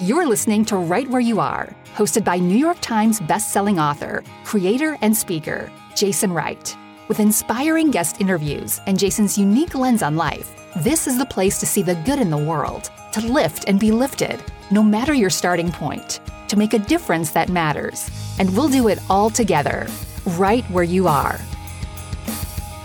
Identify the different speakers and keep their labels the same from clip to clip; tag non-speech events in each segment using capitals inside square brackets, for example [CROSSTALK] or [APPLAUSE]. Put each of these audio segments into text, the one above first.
Speaker 1: You're listening to Right Where You Are, hosted by New York Times bestselling author, creator, and speaker, Jason Wright. With inspiring guest interviews and Jason's unique lens on life, this is the place to see the good in the world, to lift and be lifted, no matter your starting point, to make a difference that matters. And we'll do it all together, right where you are.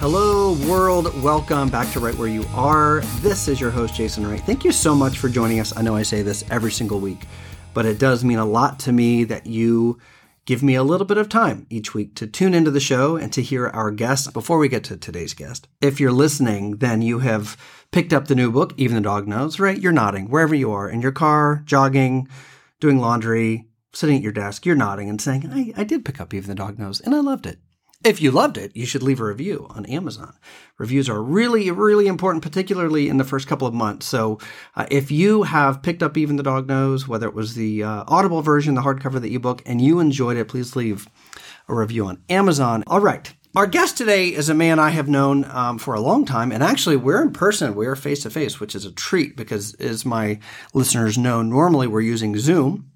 Speaker 2: Hello, world. Welcome back to Right Where You Are. This is your host, Jason Wright. Thank you so much for joining us. I know I say this every single week, but it does mean a lot to me that you give me a little bit of time each week to tune into the show and to hear our guests before we get to today's guest. If you're listening, then you have picked up the new book, Even the Dog Knows, right? You're nodding wherever you are in your car, jogging, doing laundry, sitting at your desk. You're nodding and saying, I, I did pick up Even the Dog Knows and I loved it. If you loved it, you should leave a review on Amazon. Reviews are really, really important, particularly in the first couple of months. So, uh, if you have picked up Even the Dog Knows, whether it was the uh, Audible version, the hardcover, the ebook, and you enjoyed it, please leave a review on Amazon. All right. Our guest today is a man I have known um, for a long time, and actually, we're in person. We're face to face, which is a treat because, as my listeners know, normally we're using Zoom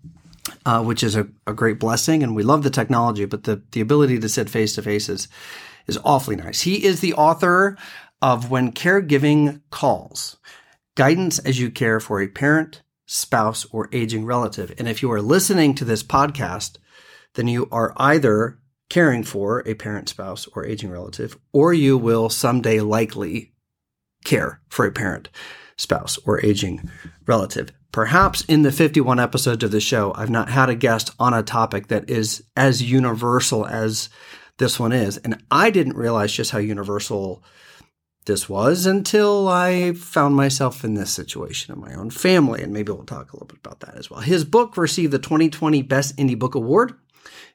Speaker 2: uh, which is a, a, great blessing. And we love the technology, but the, the ability to sit face to face is, is awfully nice. He is the author of When Caregiving Calls Guidance as You Care for a Parent, Spouse, or Aging Relative. And if you are listening to this podcast, then you are either caring for a parent, spouse, or aging relative, or you will someday likely care for a parent, spouse, or aging relative. Perhaps in the 51 episodes of the show, I've not had a guest on a topic that is as universal as this one is. And I didn't realize just how universal this was until I found myself in this situation in my own family. And maybe we'll talk a little bit about that as well. His book received the 2020 Best Indie Book Award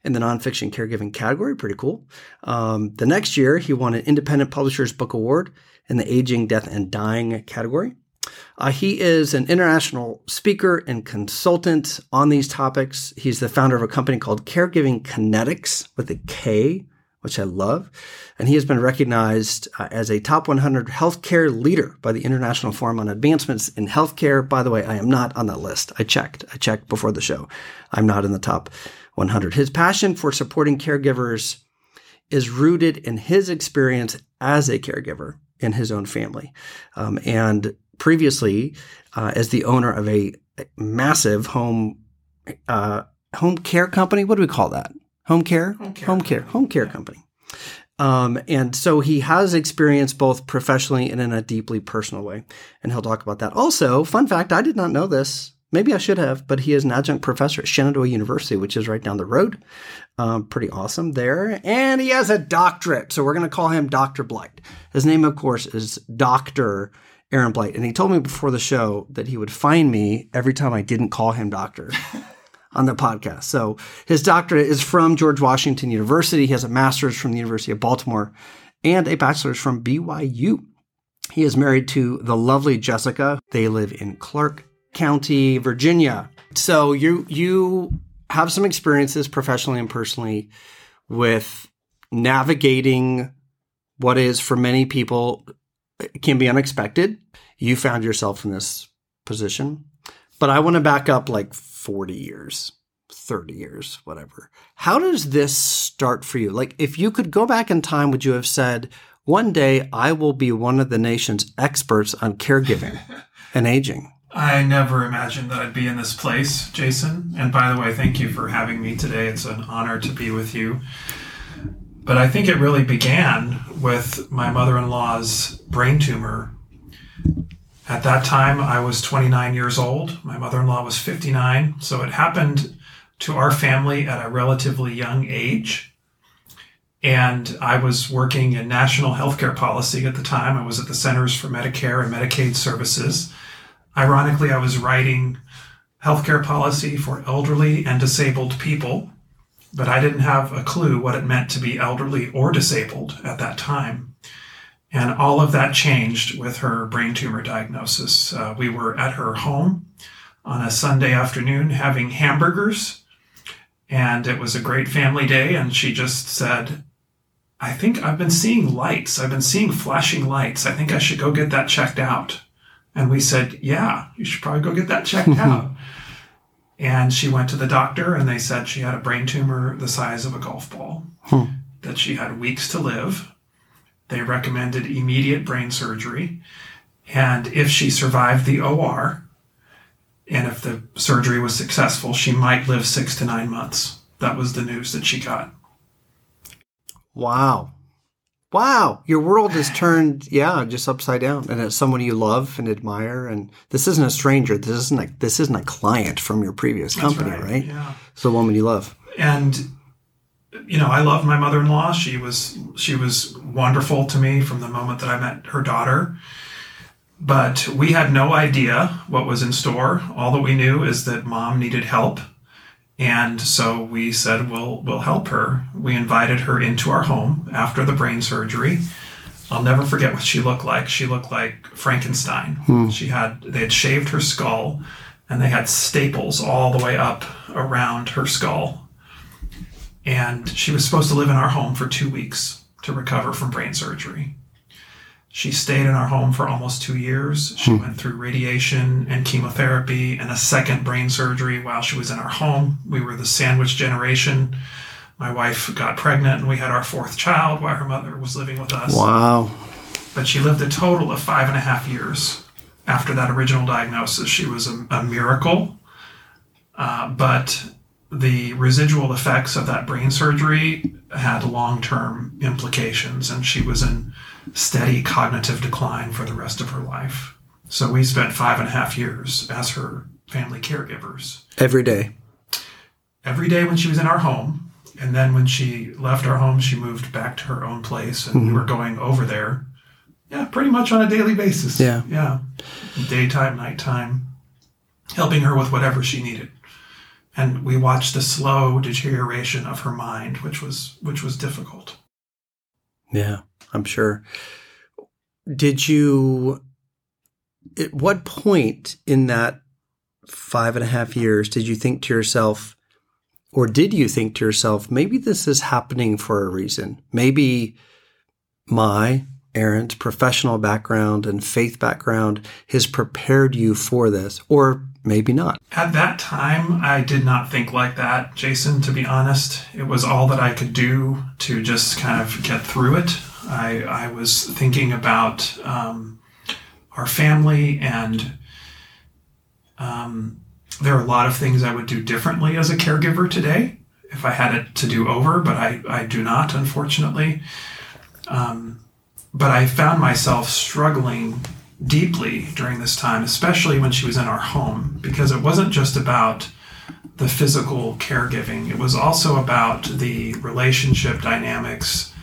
Speaker 2: in the nonfiction caregiving category. Pretty cool. Um, the next year, he won an Independent Publishers Book Award in the Aging, Death, and Dying category. Uh, he is an international speaker and consultant on these topics. He's the founder of a company called Caregiving Kinetics with a K, which I love. And he has been recognized uh, as a top 100 healthcare leader by the International Forum on Advancements in Healthcare. By the way, I am not on that list. I checked. I checked before the show. I'm not in the top 100. His passion for supporting caregivers is rooted in his experience as a caregiver in his own family. Um, and previously uh, as the owner of a massive home uh, home care company. What do we call that? Home care?
Speaker 3: Home care.
Speaker 2: Home care, home care company. Um, and so he has experience both professionally and in a deeply personal way. And he'll talk about that. Also, fun fact, I did not know this. Maybe I should have, but he is an adjunct professor at Shenandoah University, which is right down the road. Um, pretty awesome there. And he has a doctorate. So we're going to call him Dr. Blight. His name, of course, is Dr. Aaron Blight. And he told me before the show that he would find me every time I didn't call him doctor [LAUGHS] on the podcast. So his doctorate is from George Washington University. He has a master's from the University of Baltimore and a bachelor's from BYU. He is married to the lovely Jessica. They live in Clarke County, Virginia. So you you have some experiences professionally and personally with navigating what is for many people can be unexpected. You found yourself in this position. But I want to back up like 40 years, 30 years, whatever. How does this start for you? Like, if you could go back in time, would you have said, one day I will be one of the nation's experts on caregiving [LAUGHS] and aging?
Speaker 3: I never imagined that I'd be in this place, Jason. And by the way, thank you for having me today. It's an honor to be with you. But I think it really began with my mother in law's brain tumor. At that time, I was 29 years old. My mother in law was 59. So it happened to our family at a relatively young age. And I was working in national healthcare policy at the time. I was at the Centers for Medicare and Medicaid Services. Ironically, I was writing healthcare policy for elderly and disabled people but I didn't have a clue what it meant to be elderly or disabled at that time. And all of that changed with her brain tumor diagnosis. Uh, we were at her home on a Sunday afternoon having hamburgers, and it was a great family day. And she just said, I think I've been seeing lights. I've been seeing flashing lights. I think I should go get that checked out. And we said, Yeah, you should probably go get that checked [LAUGHS] out. And she went to the doctor, and they said she had a brain tumor the size of a golf ball, hmm. that she had weeks to live. They recommended immediate brain surgery. And if she survived the OR, and if the surgery was successful, she might live six to nine months. That was the news that she got.
Speaker 2: Wow. Wow. Your world is turned, yeah, just upside down. And it's someone you love and admire. And this isn't a stranger. This isn't like this isn't a client from your previous company,
Speaker 3: right,
Speaker 2: right?
Speaker 3: yeah.
Speaker 2: It's the woman you love.
Speaker 3: and you know, I love my mother-in-law. She was she was wonderful to me from the moment that I met her daughter. But we had no idea what was in store. All that we knew is that mom needed help. And so we said we'll we'll help her. We invited her into our home after the brain surgery. I'll never forget what she looked like. She looked like Frankenstein. Hmm. She had they had shaved her skull and they had staples all the way up around her skull and she was supposed to live in our home for two weeks to recover from brain surgery. She stayed in our home for almost two years. She went through radiation and chemotherapy and a second brain surgery while she was in our home. We were the sandwich generation. My wife got pregnant and we had our fourth child while her mother was living with us.
Speaker 2: Wow.
Speaker 3: But she lived a total of five and a half years after that original diagnosis. She was a, a miracle. Uh, but the residual effects of that brain surgery had long term implications, and she was in steady cognitive decline for the rest of her life. So we spent five and a half years as her family caregivers.
Speaker 2: Every day.
Speaker 3: Every day when she was in our home, and then when she left our home, she moved back to her own place, and we mm-hmm. were going over there. Yeah, pretty much on a daily basis.
Speaker 2: Yeah.
Speaker 3: Yeah. Daytime, nighttime, helping her with whatever she needed and we watched the slow deterioration of her mind, which was which was difficult.
Speaker 2: Yeah, I'm sure. Did you, at what point in that five and a half years did you think to yourself, or did you think to yourself, maybe this is happening for a reason? Maybe my, Aaron professional background and faith background has prepared you for this, or maybe not.
Speaker 3: At that time, I did not think like that, Jason, to be honest. It was all that I could do to just kind of get through it. I, I was thinking about um, our family, and um, there are a lot of things I would do differently as a caregiver today if I had it to do over, but I, I do not, unfortunately. Um, but I found myself struggling deeply during this time, especially when she was in our home, because it wasn't just about the physical caregiving, it was also about the relationship dynamics,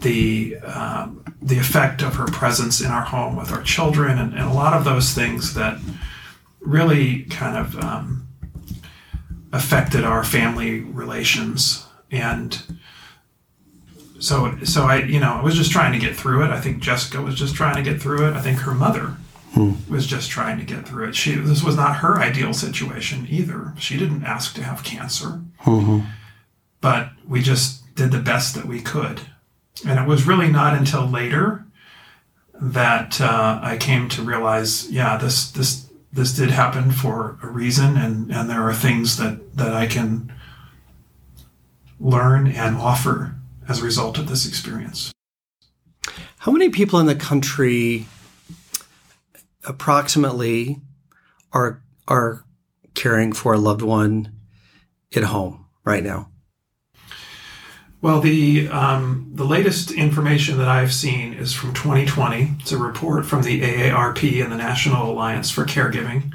Speaker 3: the um, the effect of her presence in our home with our children, and, and a lot of those things that really kind of um, affected our family relations. And so so I you know I was just trying to get through it. I think Jessica was just trying to get through it. I think her mother was just trying to get through it. She this was not her ideal situation either. She didn't ask to have cancer, but we just did the best that we could. And it was really not until later that uh, I came to realize, yeah, this this this did happen for a reason, and and there are things that that I can learn and offer as a result of this experience.
Speaker 2: How many people in the country approximately are are caring for a loved one at home right now?
Speaker 3: Well, the um, the latest information that I've seen is from 2020. It's a report from the AARP and the National Alliance for Caregiving.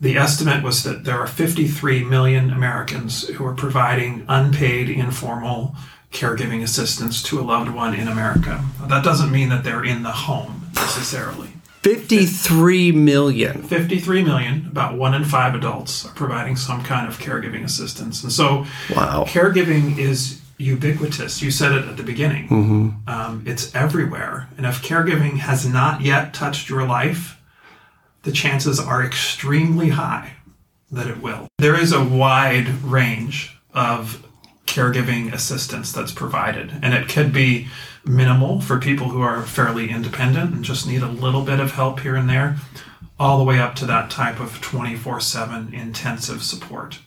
Speaker 3: The estimate was that there are 53 million Americans who are providing unpaid informal caregiving assistance to a loved one in America. That doesn't mean that they're in the home necessarily.
Speaker 2: 53 million.
Speaker 3: 53 million, about one in five adults, are providing some kind of caregiving assistance. And so,
Speaker 2: Wow.
Speaker 3: caregiving is ubiquitous. You said it at the beginning. Um, it's everywhere. And if caregiving has not yet touched your life, the chances are extremely high that it will. There is a wide range of caregiving assistance that's provided, and it could be minimal for people who are fairly independent and just need a little bit of help here and there, all the way up to that type of 24 7 intensive support.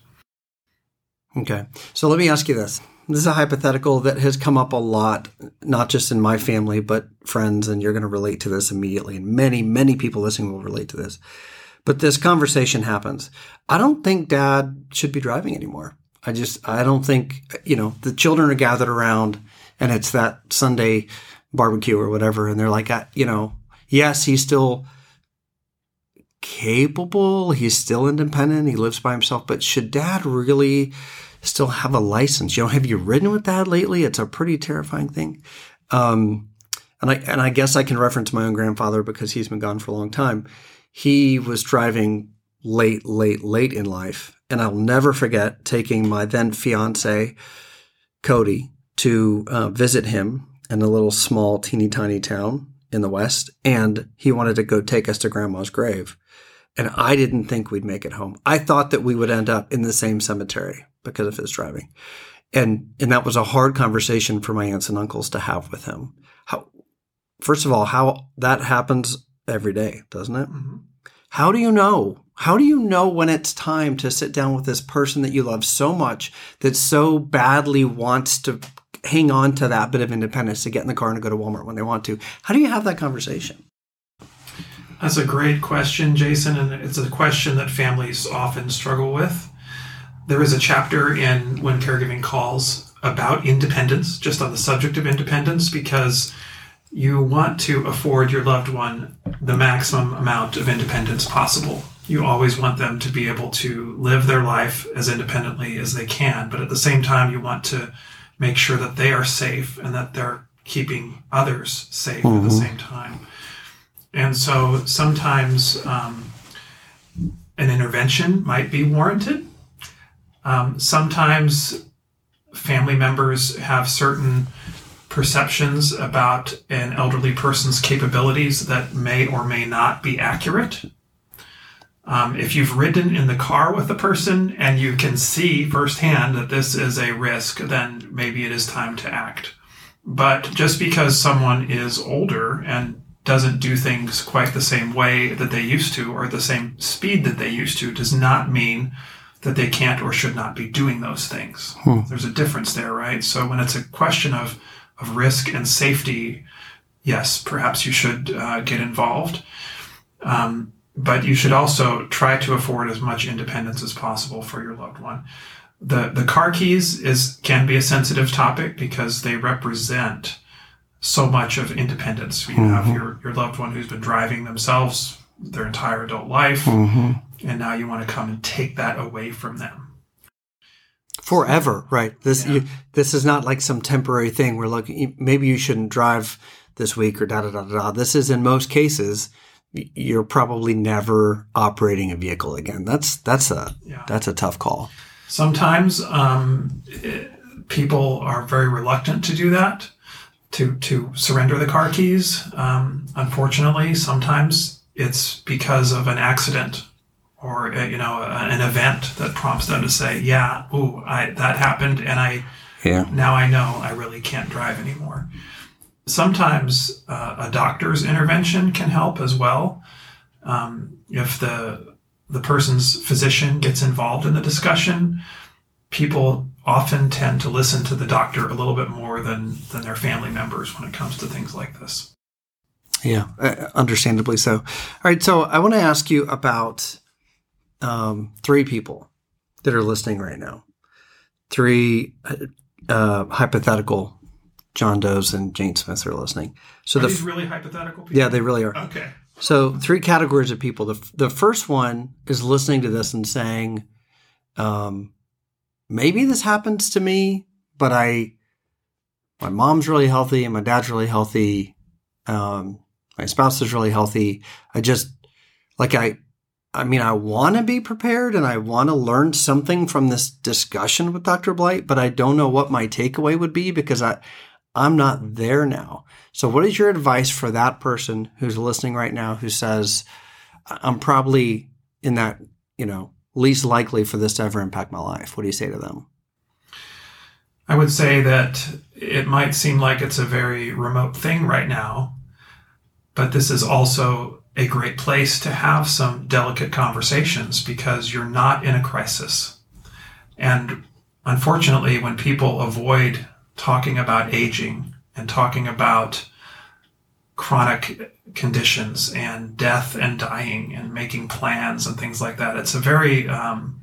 Speaker 2: Okay. So let me ask you this. This is a hypothetical that has come up a lot, not just in my family, but friends, and you're going to relate to this immediately. And many, many people listening will relate to this. But this conversation happens. I don't think dad should be driving anymore. I just, I don't think, you know, the children are gathered around and it's that Sunday barbecue or whatever. And they're like, you know, yes, he's still capable. He's still independent. He lives by himself. But should dad really still have a license? You know, have you ridden with dad lately? It's a pretty terrifying thing. Um, and I, and I guess I can reference my own grandfather because he's been gone for a long time. He was driving late, late, late in life. And I'll never forget taking my then fiance, Kodi, to uh, visit him in a little small, teeny tiny town in the West. And he wanted to go take us to grandma's grave. And I didn't think we'd make it home. I thought that we would end up in the same cemetery because of his driving. And, and that was a hard conversation for my aunts and uncles to have with him. How, first of all, how that happens every day, doesn't it? Mm-hmm. How do you know? How do you know when it's time to sit down with this person that you love so much that so badly wants to hang on to that bit of independence to get in the car and go to Walmart when they want to? How do you have that conversation?
Speaker 3: That's a great question, Jason, and it's a question that families often struggle with. There is a chapter in When Caregiving Calls about independence, just on the subject of independence, because you want to afford your loved one the maximum amount of independence possible. You always want them to be able to live their life as independently as they can, but at the same time, you want to make sure that they are safe and that they're keeping others safe mm-hmm. at the mm-hmm. same time. And so sometimes um, an intervention might be warranted. Um, sometimes family members have certain perceptions about an elderly person's capabilities that may or may not be accurate. Um, if you've ridden in the car with a person and you can see firsthand that this is a risk, then maybe it is time to act. But just because someone is older and doesn't do things quite the same way that they used to or the same speed that they used to does not mean that they can't or should not be doing those things. Hmm. There's a difference there, right? So when it's a question of of risk and safety, yes, perhaps you should uh, get involved. Um, but you should also try to afford as much independence as possible for your loved one. The the car keys is can be a sensitive topic because they represent so much of independence. You mm-hmm. have your, your loved one who's been driving themselves their entire adult life, mm-hmm. and now you want to come and take that away from them
Speaker 2: forever, right? This yeah. you, this is not like some temporary thing where like maybe you shouldn't drive this week or da da da da. This is in most cases you're probably never operating a vehicle again. That's that's a yeah. that's a tough call.
Speaker 3: Sometimes um, it, people are very reluctant to do that, to to surrender the car keys. Um, unfortunately, sometimes it's because of an accident or uh, you know an event that prompts them to say, "Yeah, ooh, I, that happened, and I yeah. now I know I really can't drive anymore." Sometimes uh, a doctor's intervention can help as well. Um, if the the person's physician gets involved in the discussion, people often tend to listen to the doctor a little bit more than than their family members when it comes to things like this.
Speaker 2: Yeah, uh, understandably so. All right, so I want to ask you about um, three people that are listening right now, three uh, hypothetical John Does and Jane Smith are listening.
Speaker 3: So are the these really hypothetical people?
Speaker 2: Yeah, they really are.
Speaker 3: Okay.
Speaker 2: So three categories of people. The the first one is listening to this and saying, um, maybe this happens to me, but I, my mom's really healthy and my dad's really healthy. Um, my spouse is really healthy. I just like I I mean, I want to be prepared and I want to learn something from this discussion with Dr. Blight, but I don't know what my takeaway would be because I, I'm not there now. So, what is your advice for that person who's listening right now who says, I'm probably in that, you know, least likely for this to ever impact my life? What do you say to them?
Speaker 3: I would say that it might seem like it's a very remote thing right now, but this is also a great place to have some delicate conversations because you're not in a crisis. And unfortunately, when people avoid talking about aging and talking about chronic conditions and death and dying and making plans and things like that, it's a very um,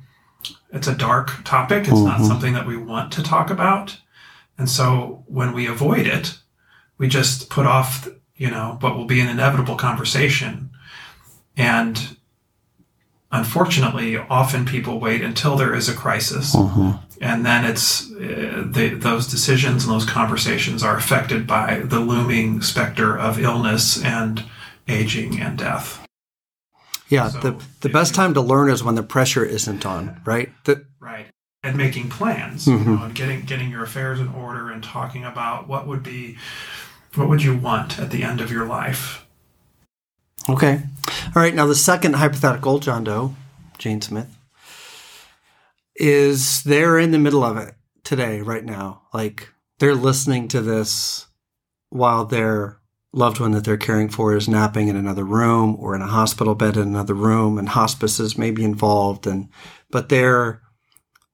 Speaker 3: it's a dark topic. It's mm-hmm. not something that we want to talk about. And so when we avoid it, we just put off, you know, what will be an inevitable conversation. And unfortunately, often people wait until there is a crisis. Mm-hmm. And then it's uh, the, those decisions and those conversations are affected by the looming specter of illness and aging and death.
Speaker 2: Yeah, so the the best time to learn is when the pressure isn't on, right? The,
Speaker 3: right. And making plans, mm-hmm. you know, and getting getting your affairs in order and talking about what would be what would you want at the end of your life.
Speaker 2: Okay. All right, now the second hypothetical, John Doe, Jane Smith, is they're in the middle of it today, right now. Like they're listening to this while they're loved one that they're caring for is napping in another room or in a hospital bed in another room and hospices may be involved and but they're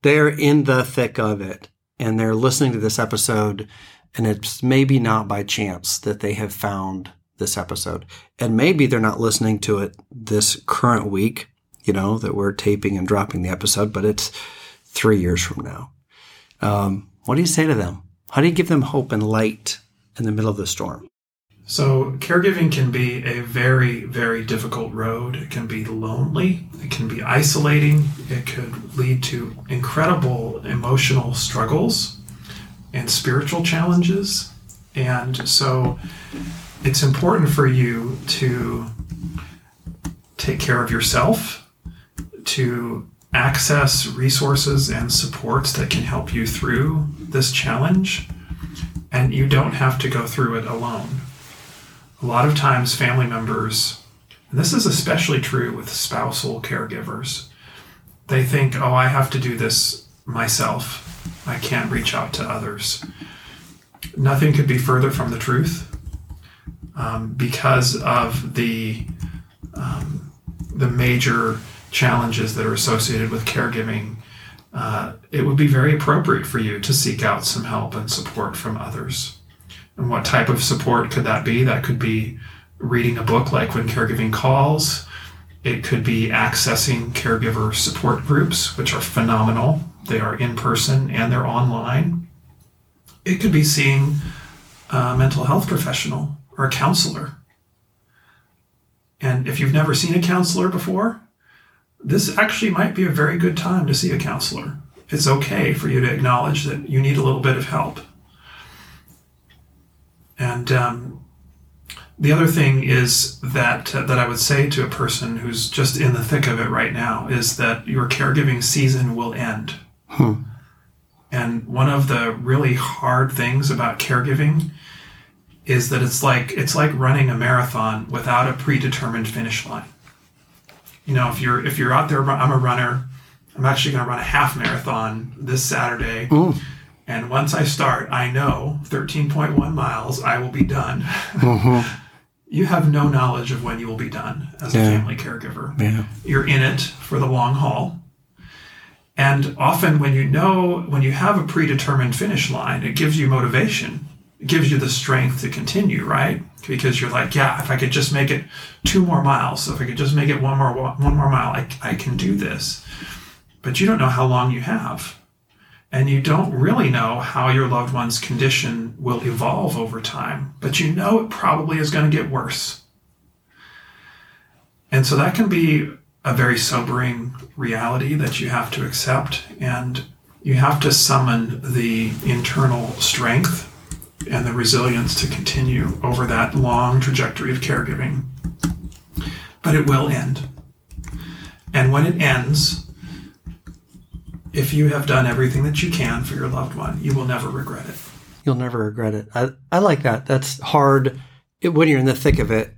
Speaker 2: they're in the thick of it and they're listening to this episode and it's maybe not by chance that they have found this episode. And maybe they're not listening to it this current week you know that we're taping and dropping the episode but it's three years from now. Um, what do you say to them? How do you give them hope and light in the middle of the storm?
Speaker 3: So, caregiving can be a very, very difficult road. It can be lonely, it can be isolating, it could lead to incredible emotional struggles and spiritual challenges. And so, it's important for you to take care of yourself, to access resources and supports that can help you through this challenge. And you don't have to go through it alone a lot of times family members, and this is especially true with spousal caregivers, they think, oh, I have to do this myself. I can't reach out to others. Nothing could be further from the truth um, because of the, um, the major challenges that are associated with caregiving. Uh, it would be very appropriate for you to seek out some help and support from others. And what type of support could that be? That could be reading a book like When Caregiving Calls. It could be accessing caregiver support groups, which are phenomenal. They are in person and they're online. It could be seeing a mental health professional or a counselor. And if you've never seen a counselor before, this actually might be a very good time to see a counselor. It's okay for you to acknowledge that you need a little bit of help. And um, the other thing is that uh, that I would say to a person who's just in the thick of it right now is that your caregiving season will end. Hmm. And one of the really hard things about caregiving is that it's like it's like running a marathon without a predetermined finish line. You know, if you're if you're out there, I'm a runner. I'm actually going to run a half marathon this Saturday. And once I start, I know 13.1 miles, I will be done. Mm-hmm. you have no knowledge of when you will be done as yeah. a family caregiver. Yeah. You're in it for the long haul. And often, when you know, when you have a predetermined finish line, it gives you motivation. Gives you the strength to continue, right? Because you're like, yeah, if I could just make it two more miles, if I could just make it one more one more mile, I, I can do this. But you don't know how long you have and you don't really know how your loved one's condition will evolve over time, but you know it probably is going to get worse. And so that can be a very sobering reality that you have to accept, and you have to summon the internal strength and the resilience to continue over that long trajectory of caregiving. But it will end. And when it ends, if you have done everything that you can for your loved one, you will never regret it.
Speaker 2: You'll never regret it. I, I like that. That's hard it, when you're in the thick of it.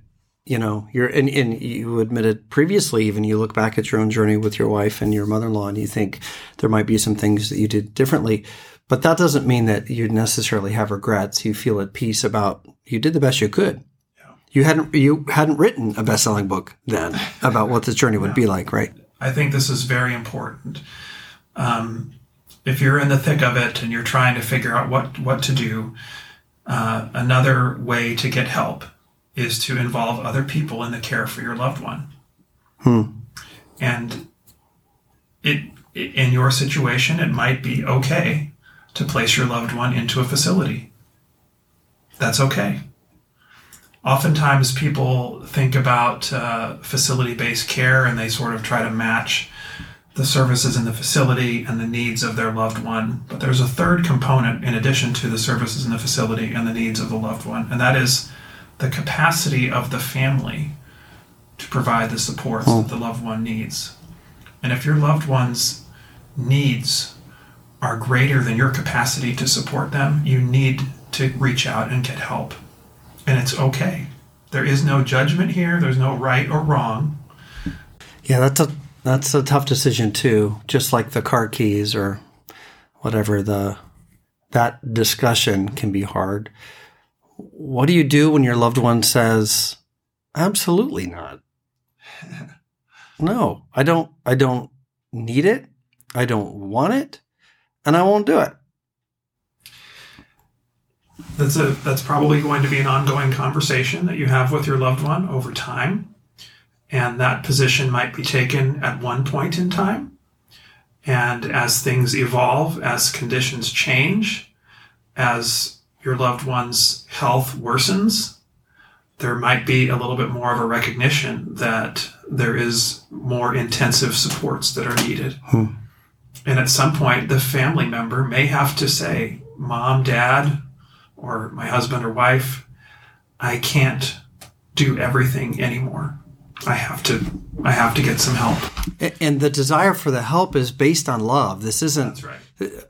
Speaker 2: You know, you're and, and you admitted previously, even you look back at your own journey with your wife and your mother-in-law, and you think there might be some things that you did differently. But that doesn't mean that you necessarily have regrets. You feel at peace about you did the best you could. You hadn't you hadn't written a best selling book then about what this journey would be like, right?
Speaker 3: I think this is very important. Um, if you're in the thick of it and you're trying to figure out what what to do, uh, another way to get help is to involve other people in the care for your loved one.
Speaker 2: Hmm.
Speaker 3: And it in your situation, it might be okay to place your loved one into a facility. That's okay. Oftentimes, people think about uh, facility based care and they sort of try to match the services in the facility and the needs of their loved one. But there's a third component in addition to the services in the facility and the needs of the loved one, and that is the capacity of the family to provide the supports that the loved one needs. And if your loved one's needs are greater than your capacity to support them, you need to reach out and get help. And it's okay. There is no judgment here, there's no right or wrong.
Speaker 2: Yeah, that's a that's a tough decision too. Just like the car keys or whatever the that discussion can be hard. What do you do when your loved one says, "Absolutely not." [LAUGHS] no, I don't I don't need it. I don't want it, and I won't do it.
Speaker 3: That's a that's probably going to be an ongoing conversation that you have with your loved one over time. And that position might be taken at one point in time. And as things evolve, as conditions change, as your loved one's health worsens, there might be a little bit more of a recognition that there is more intensive supports that are needed.
Speaker 2: Hmm.
Speaker 3: And at some point, the family member may have to say, Mom, Dad, or my husband or wife, I can't do everything anymore. I have to I have to get some help.
Speaker 2: And the desire for the help is based on love. This isn't
Speaker 3: right.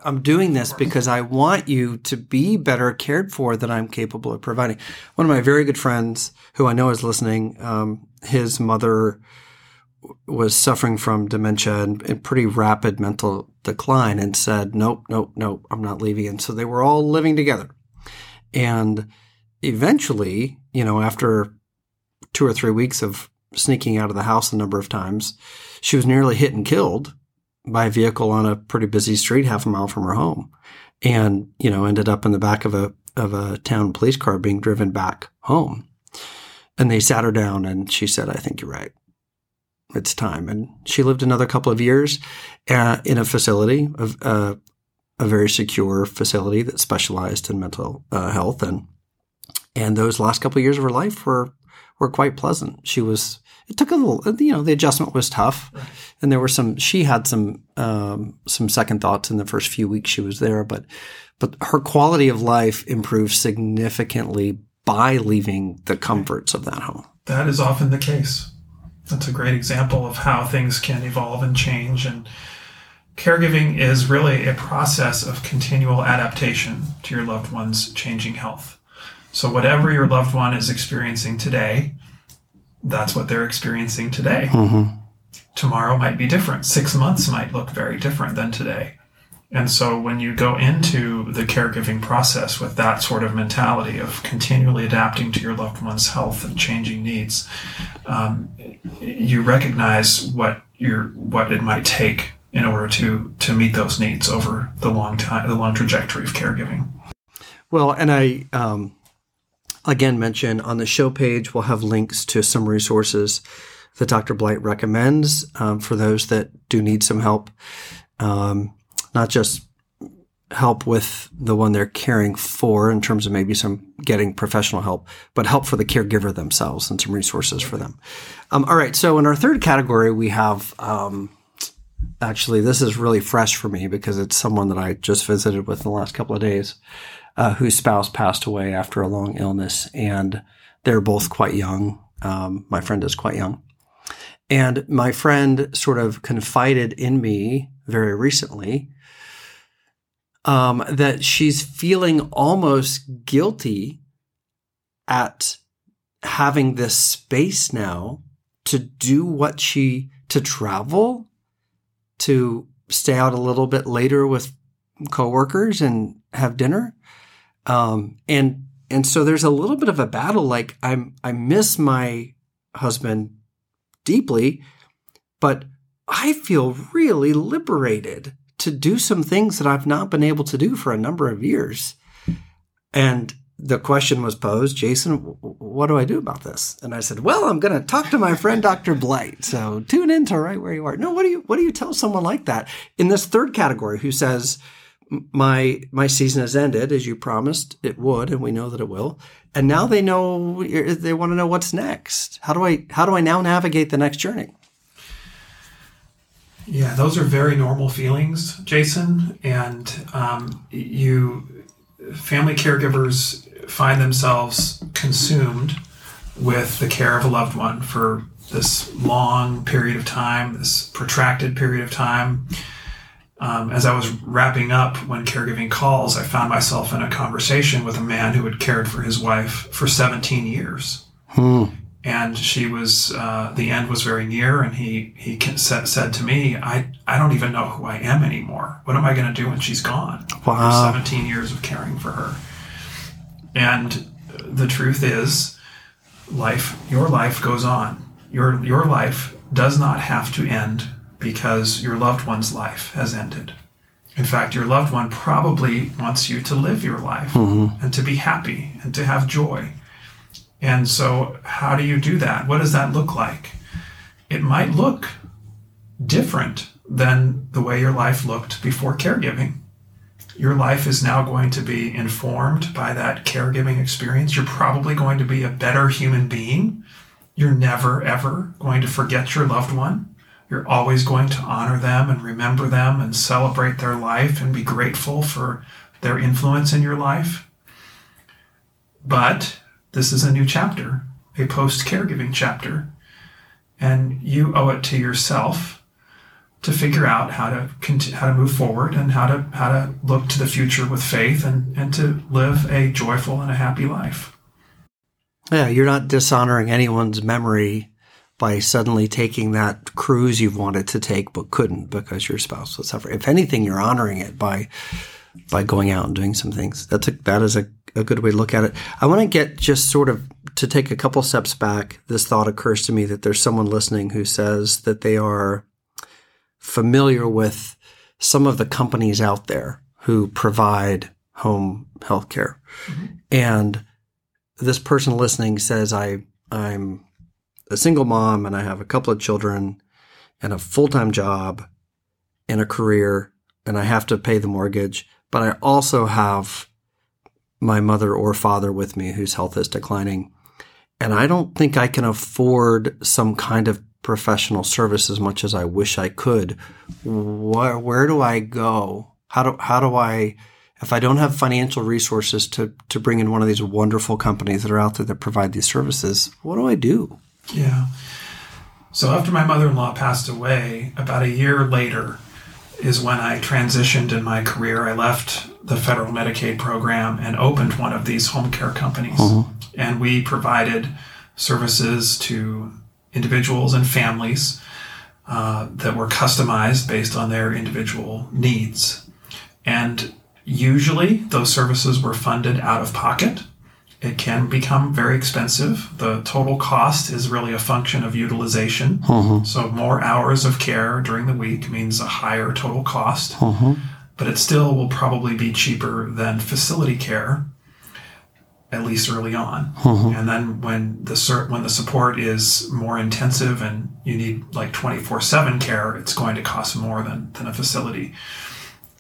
Speaker 2: I'm doing this because I want you to be better cared for than I'm capable of providing. One of my very good friends, who I know is listening, um, his mother was suffering from dementia and, and, pretty rapid mental decline and said, Nope, nope, nope, I'm not leaving. And so they were all living together. And eventually, you know, after two or three weeks of sneaking out of the house a number of times, she was nearly hit and killed by a vehicle on a pretty busy street half a mile from her home and you know ended up in the back of a of a town police car being driven back home and they sat her down and she said i think you're right it's time. And she lived another couple of years uh, in a facility of uh, a very secure facility that specialized in mental uh, health. And and those last couple of years of her life were were quite pleasant. She was it took a little you know the adjustment was tough. And there were some she had some um, some second thoughts in the first few weeks she was there but but her quality of life improved significantly by leaving the comforts of that home.
Speaker 3: That is often the case. That's a great example of how things can evolve and change. And caregiving is really a process of continual adaptation to your loved one's changing health. So, whatever your loved one is experiencing today, that's what they're experiencing today.
Speaker 2: mm-hmm.
Speaker 3: Tomorrow might be different. Six months might look very different than today. And so when you go into the caregiving process with that sort of mentality of continually adapting to your loved one's health and changing needs, um, you recognize what your what it might take in order to to meet those needs over the long time, the long trajectory of caregiving.
Speaker 2: Well, and I um, again mention on the show page, we'll have links to some resources that Dr. Blight recommends um, for those that do need some help. Um, not just help with the one they're caring for in terms of maybe some getting professional help, but help for the caregiver themselves and some resources for them. Um, all right. So in our third category, we have um, actually, this is really fresh for me because it's someone that I just visited with in the last couple of days uh, whose spouse passed away after a long illness. And they're both quite young. Um, my friend is quite young. And my friend sort of confided in me very recently um, that she's feeling almost guilty at having this space now to do what she to travel to stay out a little bit later with coworkers and have dinner um, and and so there's a little bit of a battle. Like I'm, I miss my husband deeply, but I feel really liberated to do some things that I've not been able to do for a number of years. And the question was posed, Jason, what do I do about this? And I said, well, I'm going to talk to my friend Dr. Blight. So tune in to right where you are. No, what do you what do you tell someone like that in this third category who says my my season has ended as you promised it would, and we know that it will. And now they know they want to know what's next. How do I how do I now navigate the next journey?
Speaker 3: Yeah, those are very normal feelings, Jason. And um, you, family caregivers, find themselves consumed with the care of a loved one for this long period of time, this protracted period of time. Um, as I was wrapping up when caregiving calls, I found myself in a conversation with a man who had cared for his wife for 17 years. Hmm and she was uh, the end was very near and he he said, said to me i i don't even know who i am anymore. What am i going to do when she's gone?
Speaker 2: Wow.
Speaker 3: 17 years of caring for her. And the truth is life your life goes on. Your your life does not have to end because your loved one's life has ended. In fact your loved one probably wants you to live your life mm-hmm. and to be happy and to have joy and so, how do you do that? What does that look like? It might look different than the way your life looked before caregiving. Your life is now going to be informed by that caregiving experience. You're probably going to be a better human being. You're never, ever going to forget your loved one. You're always going to honor them and remember them and celebrate their life and be grateful for their influence in your life. But this is a new chapter, a post caregiving chapter. And you owe it to yourself to figure out how to continue, how to move forward and how to how to look to the future with faith and, and to live a joyful and a happy life.
Speaker 2: Yeah, you're not dishonoring anyone's memory by suddenly taking that cruise you've wanted to take but couldn't because your spouse was suffering. If anything, you're honoring it by by going out and doing some things. That's a, that is a, a good way to look at it. I want to get just sort of to take a couple steps back. This thought occurs to me that there's someone listening who says that they are familiar with some of the companies out there who provide home health care. Mm-hmm. And this person listening says, I, I'm a single mom and I have a couple of children and a full time job and a career and I have to pay the mortgage but I also have my mother or father with me whose health is declining. And I don't think I can afford some kind of professional service as much as I wish I could. Where, where do I go? How do, how do I, if I don't have financial resources to, to bring in one of these wonderful companies that are out there that provide these services, what do I do?
Speaker 3: Yeah. So after my mother in law passed away, about a year later, is when I transitioned in my career. I left the federal Medicaid program and opened one of these home care companies. Mm-hmm. And we provided services to individuals and families uh, that were customized based on their individual needs. And usually those services were funded out of pocket it can become very expensive. The total cost is really a function of utilization. Mm-hmm. So, more hours of care during the week means a higher total cost, mm-hmm. but it still will probably be cheaper than facility care, at least early on. Mm-hmm. And then when the when the support is more intensive and you need like twenty four seven care, it's going to cost more than than a facility.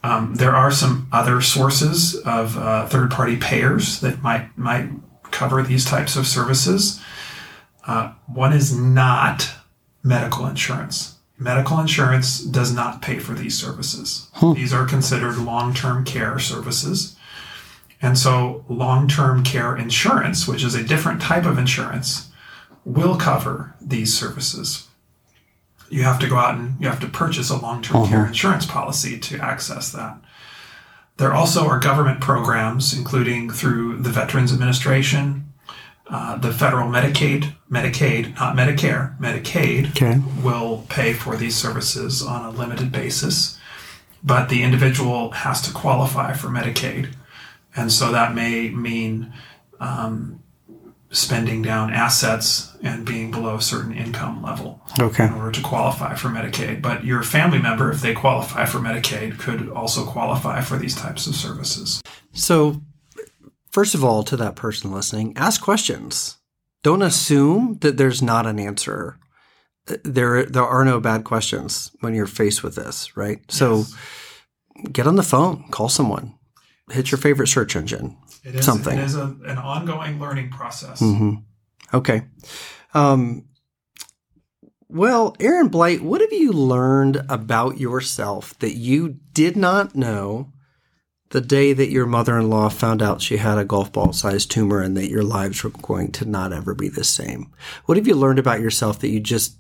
Speaker 3: Um, there are some other sources of uh, third-party payers that might might cover these types of services. Uh, one is not medical insurance. Medical insurance does not pay for these services. Huh. These are considered long-term care services. And so long-term care insurance, which is a different type of insurance, will cover these services you have to go out and you have to purchase a long-term uh-huh. care insurance policy to access that. There also are government programs, including through the Veterans Administration, uh, the federal Medicaid, Medicaid, not Medicare, Medicaid okay. will pay for these services on a limited basis, but the individual has to qualify for Medicaid. And so that may mean um, spending down assets and being below a certain income level
Speaker 2: Okay.
Speaker 3: in order to qualify for Medicaid. But your family member, if they qualify for Medicaid, could also qualify for these types of services.
Speaker 2: So, first of all, to that person listening, ask questions. Don't assume that there's not an answer. There, there are no bad questions when you're faced with this, right? So, get on the phone, call someone, hit your favorite search engine.
Speaker 3: It is,
Speaker 2: Something.
Speaker 3: It is a, an ongoing learning process.
Speaker 2: hmm Okay. Um, well, Aaron Blight, what have you learned about yourself that you did not know the day that your mother in law found out she had a golf ball sized tumor and that your lives were going to not ever be the same? What have you learned about yourself that you just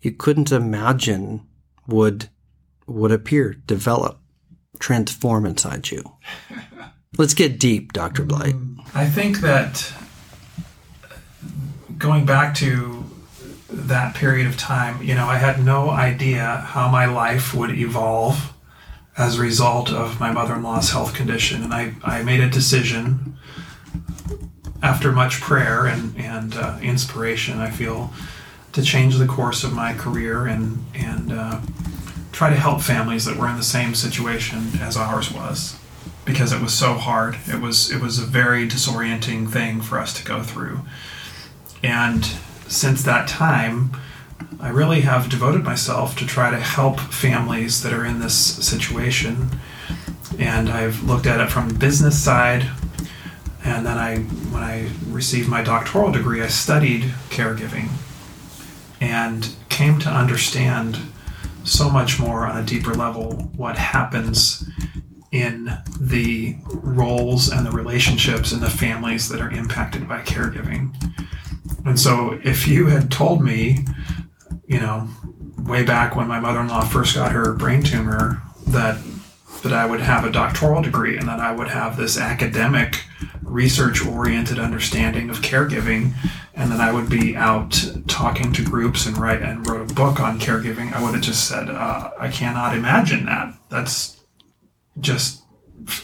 Speaker 2: you couldn't imagine would would appear, develop, transform inside you? [LAUGHS] Let's get deep, Dr. Blight.
Speaker 3: I think that going back to that period of time, you know, I had no idea how my life would evolve as a result of my mother in law's health condition. And I, I made a decision after much prayer and, and uh, inspiration, I feel, to change the course of my career and, and uh, try to help families that were in the same situation as ours was because it was so hard. It was it was a very disorienting thing for us to go through. And since that time, I really have devoted myself to try to help families that are in this situation. And I've looked at it from the business side. And then I when I received my doctoral degree, I studied caregiving and came to understand so much more on a deeper level what happens in the roles and the relationships and the families that are impacted by caregiving. And so if you had told me, you know, way back when my mother-in-law first got her brain tumor that that I would have a doctoral degree and that I would have this academic research oriented understanding of caregiving and that I would be out talking to groups and write and wrote a book on caregiving, I would have just said, uh, I cannot imagine that. That's just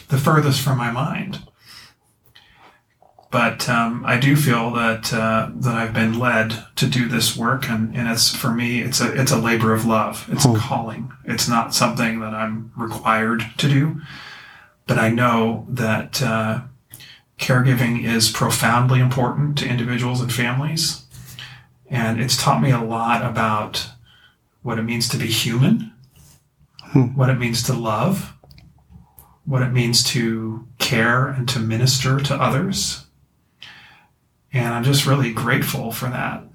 Speaker 3: the furthest from my mind. But um, I do feel that uh, that I've been led to do this work, and, and it's for me, it's a it's a labor of love. It's a calling. It's not something that I'm required to do, but I know that uh, caregiving is profoundly important to individuals and families, and it's taught me a lot about what it means to be human, what it means to love, what it means to care and to minister to others. And I'm just really grateful for that.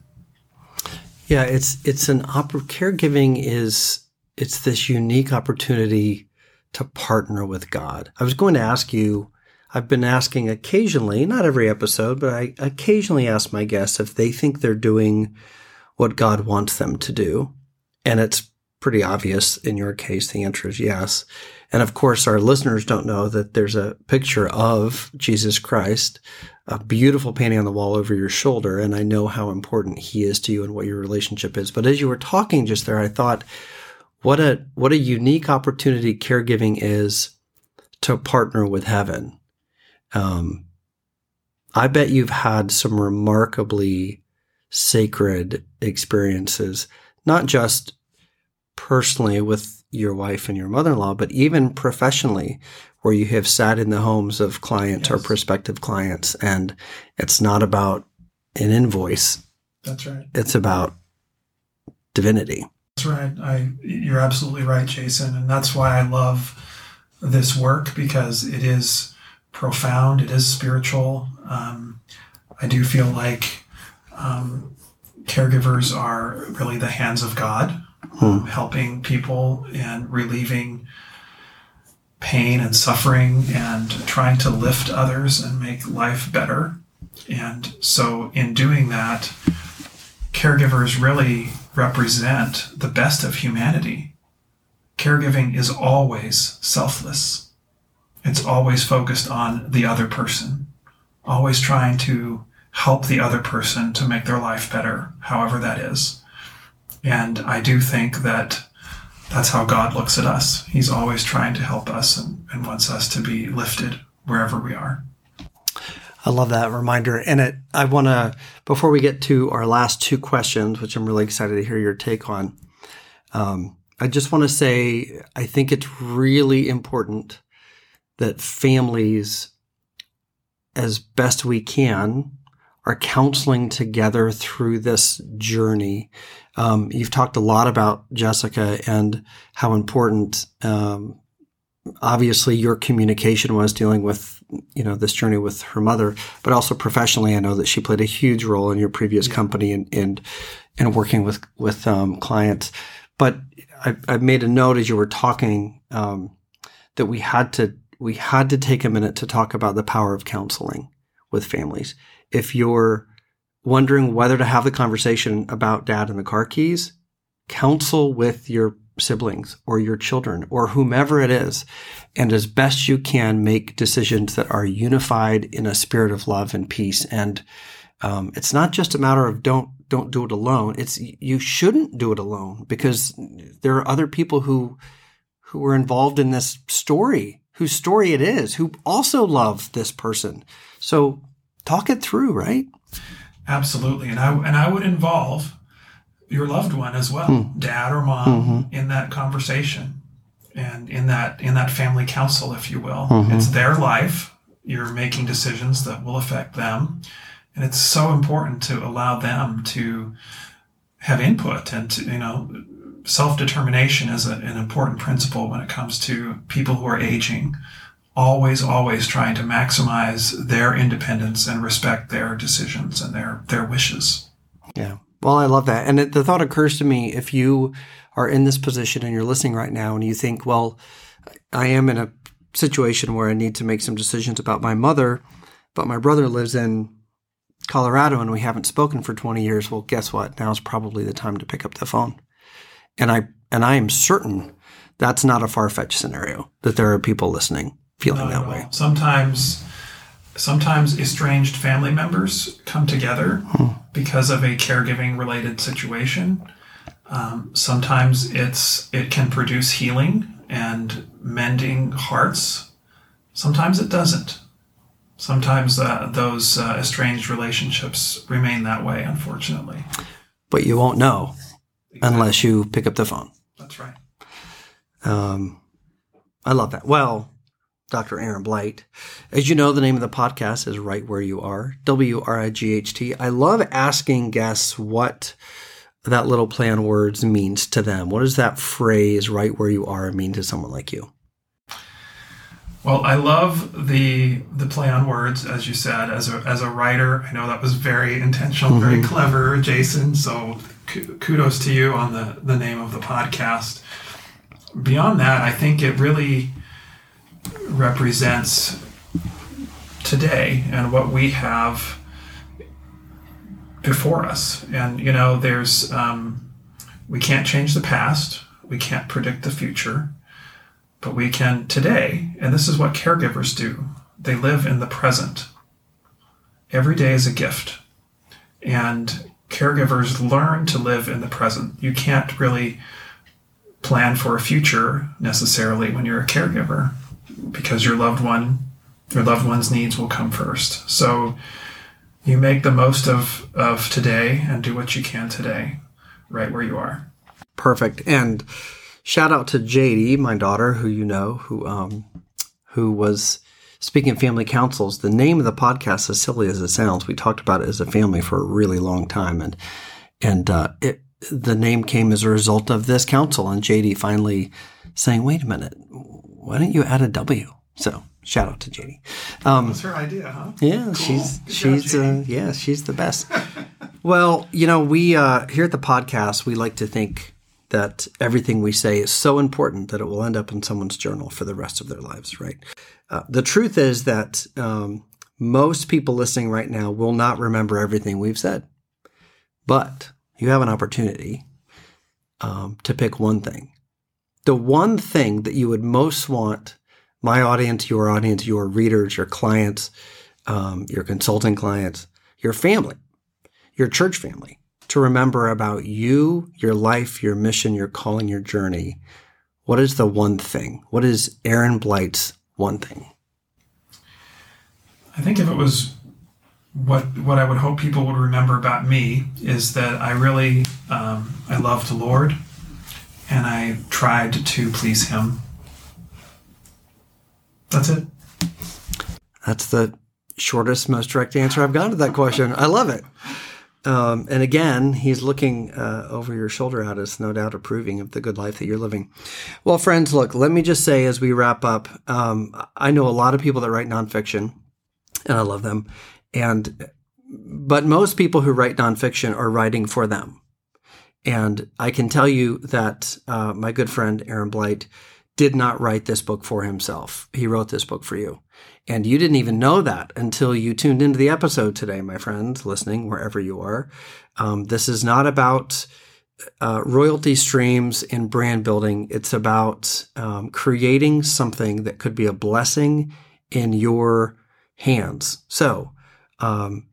Speaker 2: Yeah, it's it's an oppor- caregiving is it's this unique opportunity to partner with God. I was going to ask you. I've been asking occasionally, not every episode, but I occasionally ask my guests if they think they're doing what God wants them to do, and it's pretty obvious in your case. The answer is yes. And of course, our listeners don't know that there's a picture of Jesus Christ, a beautiful painting on the wall over your shoulder. And I know how important he is to you and what your relationship is. But as you were talking just there, I thought, what a, what a unique opportunity caregiving is to partner with heaven. Um, I bet you've had some remarkably sacred experiences, not just personally with your wife and your mother-in-law, but even professionally, where you have sat in the homes of clients or prospective clients, and it's not about an invoice;
Speaker 3: That's right.
Speaker 2: it's about divinity.
Speaker 3: That's right. I you're absolutely right, Jason, and that's why I love this work because it is profound. It is spiritual. Um, I do feel like um, caregivers are really the hands of God, um, helping people and relieving pain and suffering and trying to lift others and make life better. And so, in doing that, caregivers really represent the best of humanity. Caregiving is always selfless. It's always focused on the other person, always trying to help the other person to make their life better, however that is. And I do think that that's how God looks at us. He's always trying to help us and, and wants us to be lifted wherever we are.
Speaker 2: I love that reminder. And it, I want to, before we get to our last two questions, which I'm really excited to hear your take on, um, I just want to say I think it's really important that families, as best we can, are counseling together through this journey. Um, you've talked a lot about Jessica and how important, um, obviously, your communication was dealing with, you know, this journey with her mother, but also professionally. I know that she played a huge role in your previous company and and and working with with um, clients. But I, I, made a note as you were talking um, that we had to we had to take a minute to talk about the power of counseling with families. If you're wondering whether to have the conversation about dad and the car keys, counsel with your siblings or your children or whomever it is. And as best you can, make decisions that are unified in a spirit of love and peace. And um, it's not just a matter of don't don't do it alone. It's you shouldn't do it alone because there are other people who who were involved in this story, whose story it is, who also love this person. So talk it through, right?
Speaker 3: Absolutely, and I and I would involve your loved one as well, mm. dad or mom, mm-hmm. in that conversation and in that in that family council, if you will. Mm-hmm. It's their life. You're making decisions that will affect them and it's so important to allow them to have input and to, you know, self-determination is a, an important principle when it comes to people who are aging. Always, always trying to maximize their independence and respect their decisions and their, their wishes.
Speaker 2: Yeah. Well, I love that. And it, the thought occurs to me if you are in this position and you're listening right now and you think, well, I am in a situation where I need to make some decisions about my mother, but my brother lives in Colorado and we haven't spoken for 20 years, well, guess what? Now's probably the time to pick up the phone. And I and I am certain that's not a far fetched scenario that there are people listening feeling that way.
Speaker 3: Sometimes sometimes estranged family members come together hmm. because of a caregiving related situation. Um, sometimes it's it can produce healing and mending hearts. Sometimes it doesn't sometimes uh, those uh, estranged relationships remain that way, unfortunately.
Speaker 2: But you won't know exactly. unless you pick up the phone.
Speaker 3: That's right.
Speaker 2: Um, I love that. Well, Dr. Aaron Blight, as you know, the name of the podcast is Wright Where You Are, W R I G H T. I love asking guests what that little play on words means to them. What does that phrase, right where you are, mean to someone like you?
Speaker 3: Well, I love the the play on words, as you said. As a as a writer, I know that was very intentional, mm-hmm. very clever, Jason. So kudos to you on the the name of the podcast. Beyond that, I think it really represents today and what we have before us. And you know, there's um, we can't change the past. We can't predict the future but we can today, and this is what caregivers do, they live in the present. Every day is a gift. And caregivers learn to live in the present. You can't really plan for a future necessarily when you're a caregiver because your loved one your loved one's needs will come first. So you make the most of of today and do what you can today right where you are.
Speaker 2: Perfect. And shout out to JD, my daughter, who you know, who um, who was speaking of family councils. The name of the podcast, as silly as it sounds, we talked about it as a family for a really long time, and and uh, it the name came as a result of this council, and JD finally saying, "Wait a minute, why don't you add a W? So shout out to JD.
Speaker 3: Um, That's her idea, huh?
Speaker 2: Yeah, cool. she's Good she's job, uh, yeah she's the best. [LAUGHS] well, you know, we uh, here at the podcast we like to think that everything we say is so important that it will end up in someone's journal for the rest of their lives, right? Uh, the truth is that um, most people listening right now will not remember everything we've said, but you have an opportunity um, to pick one thing. The one thing that you would most want my audience, your audience, your readers, your clients, um, your consulting clients, your family, your church family to remember about you, your life, your mission, your calling, your journey, what is the one thing? What is Aaron Blight's one thing?
Speaker 3: I think if it was what what I would hope people would remember about me is that I really um, I loved the Lord, and I tried to please Him. That's it.
Speaker 2: That's the shortest, most direct answer I've gotten to that question. I love it. Um, and again, he's looking uh, over your shoulder at us, no doubt approving of the good life that you're living. Well, friends, look, let me just say as we wrap up, um, I know a lot of people that write nonfiction, and I love them. And but most people who write nonfiction are writing for them. And I can tell you that uh, my good friend Aaron Blight did not write this book for himself. He wrote this book for you. And you didn't even know that until you tuned into the episode today, my friend, listening wherever you are. Um, this is not about uh, royalty streams and brand building. It's about um, creating something that could be a blessing in your hands. So, um,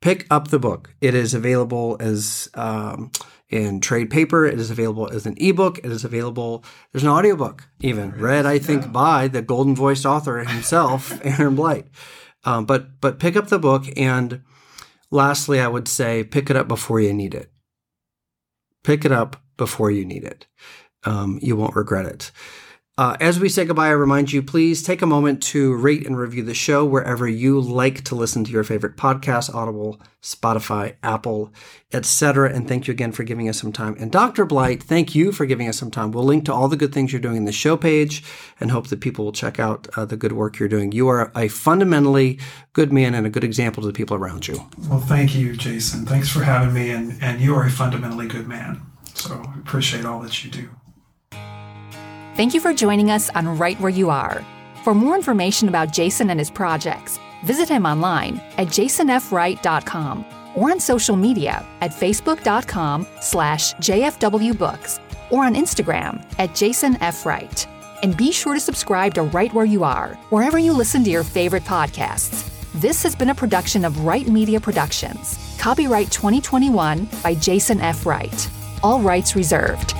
Speaker 2: pick up the book. It is available as um, in trade paper. It is available as an ebook. It is available. There's an audiobook even read, I think, yeah. by the golden voiced author himself, [LAUGHS] Aaron Blight. Um, but but pick up the book and lastly, I would say pick it up before you need it. Pick it up before you need it. Um, you won't regret it. Uh, as we say goodbye, I remind you please take a moment to rate and review the show wherever you like to listen to your favorite podcast Audible, Spotify, Apple, etc. And thank you again for giving us some time. And Dr. Blight, thank you for giving us some time. We'll link to all the good things you're doing in the show page and hope that people will check out uh, the good work you're doing. You are a fundamentally good man and a good example to the people around you.
Speaker 3: Well, thank you, Jason. Thanks for having me. And, and you are a fundamentally good man. So I appreciate all that you do.
Speaker 1: Thank you for joining us on Wright Where You Are. For more information about Jason and his projects, visit him online at jasonfwright.com or on social media at facebook.com slash jfwbooks or on Instagram at jasonfwright. And be sure to subscribe to Wright Where You Are, wherever you listen to your favorite podcasts. This has been a production of Wright Media Productions. Copyright 2021 by Jason F. Wright. All rights reserved.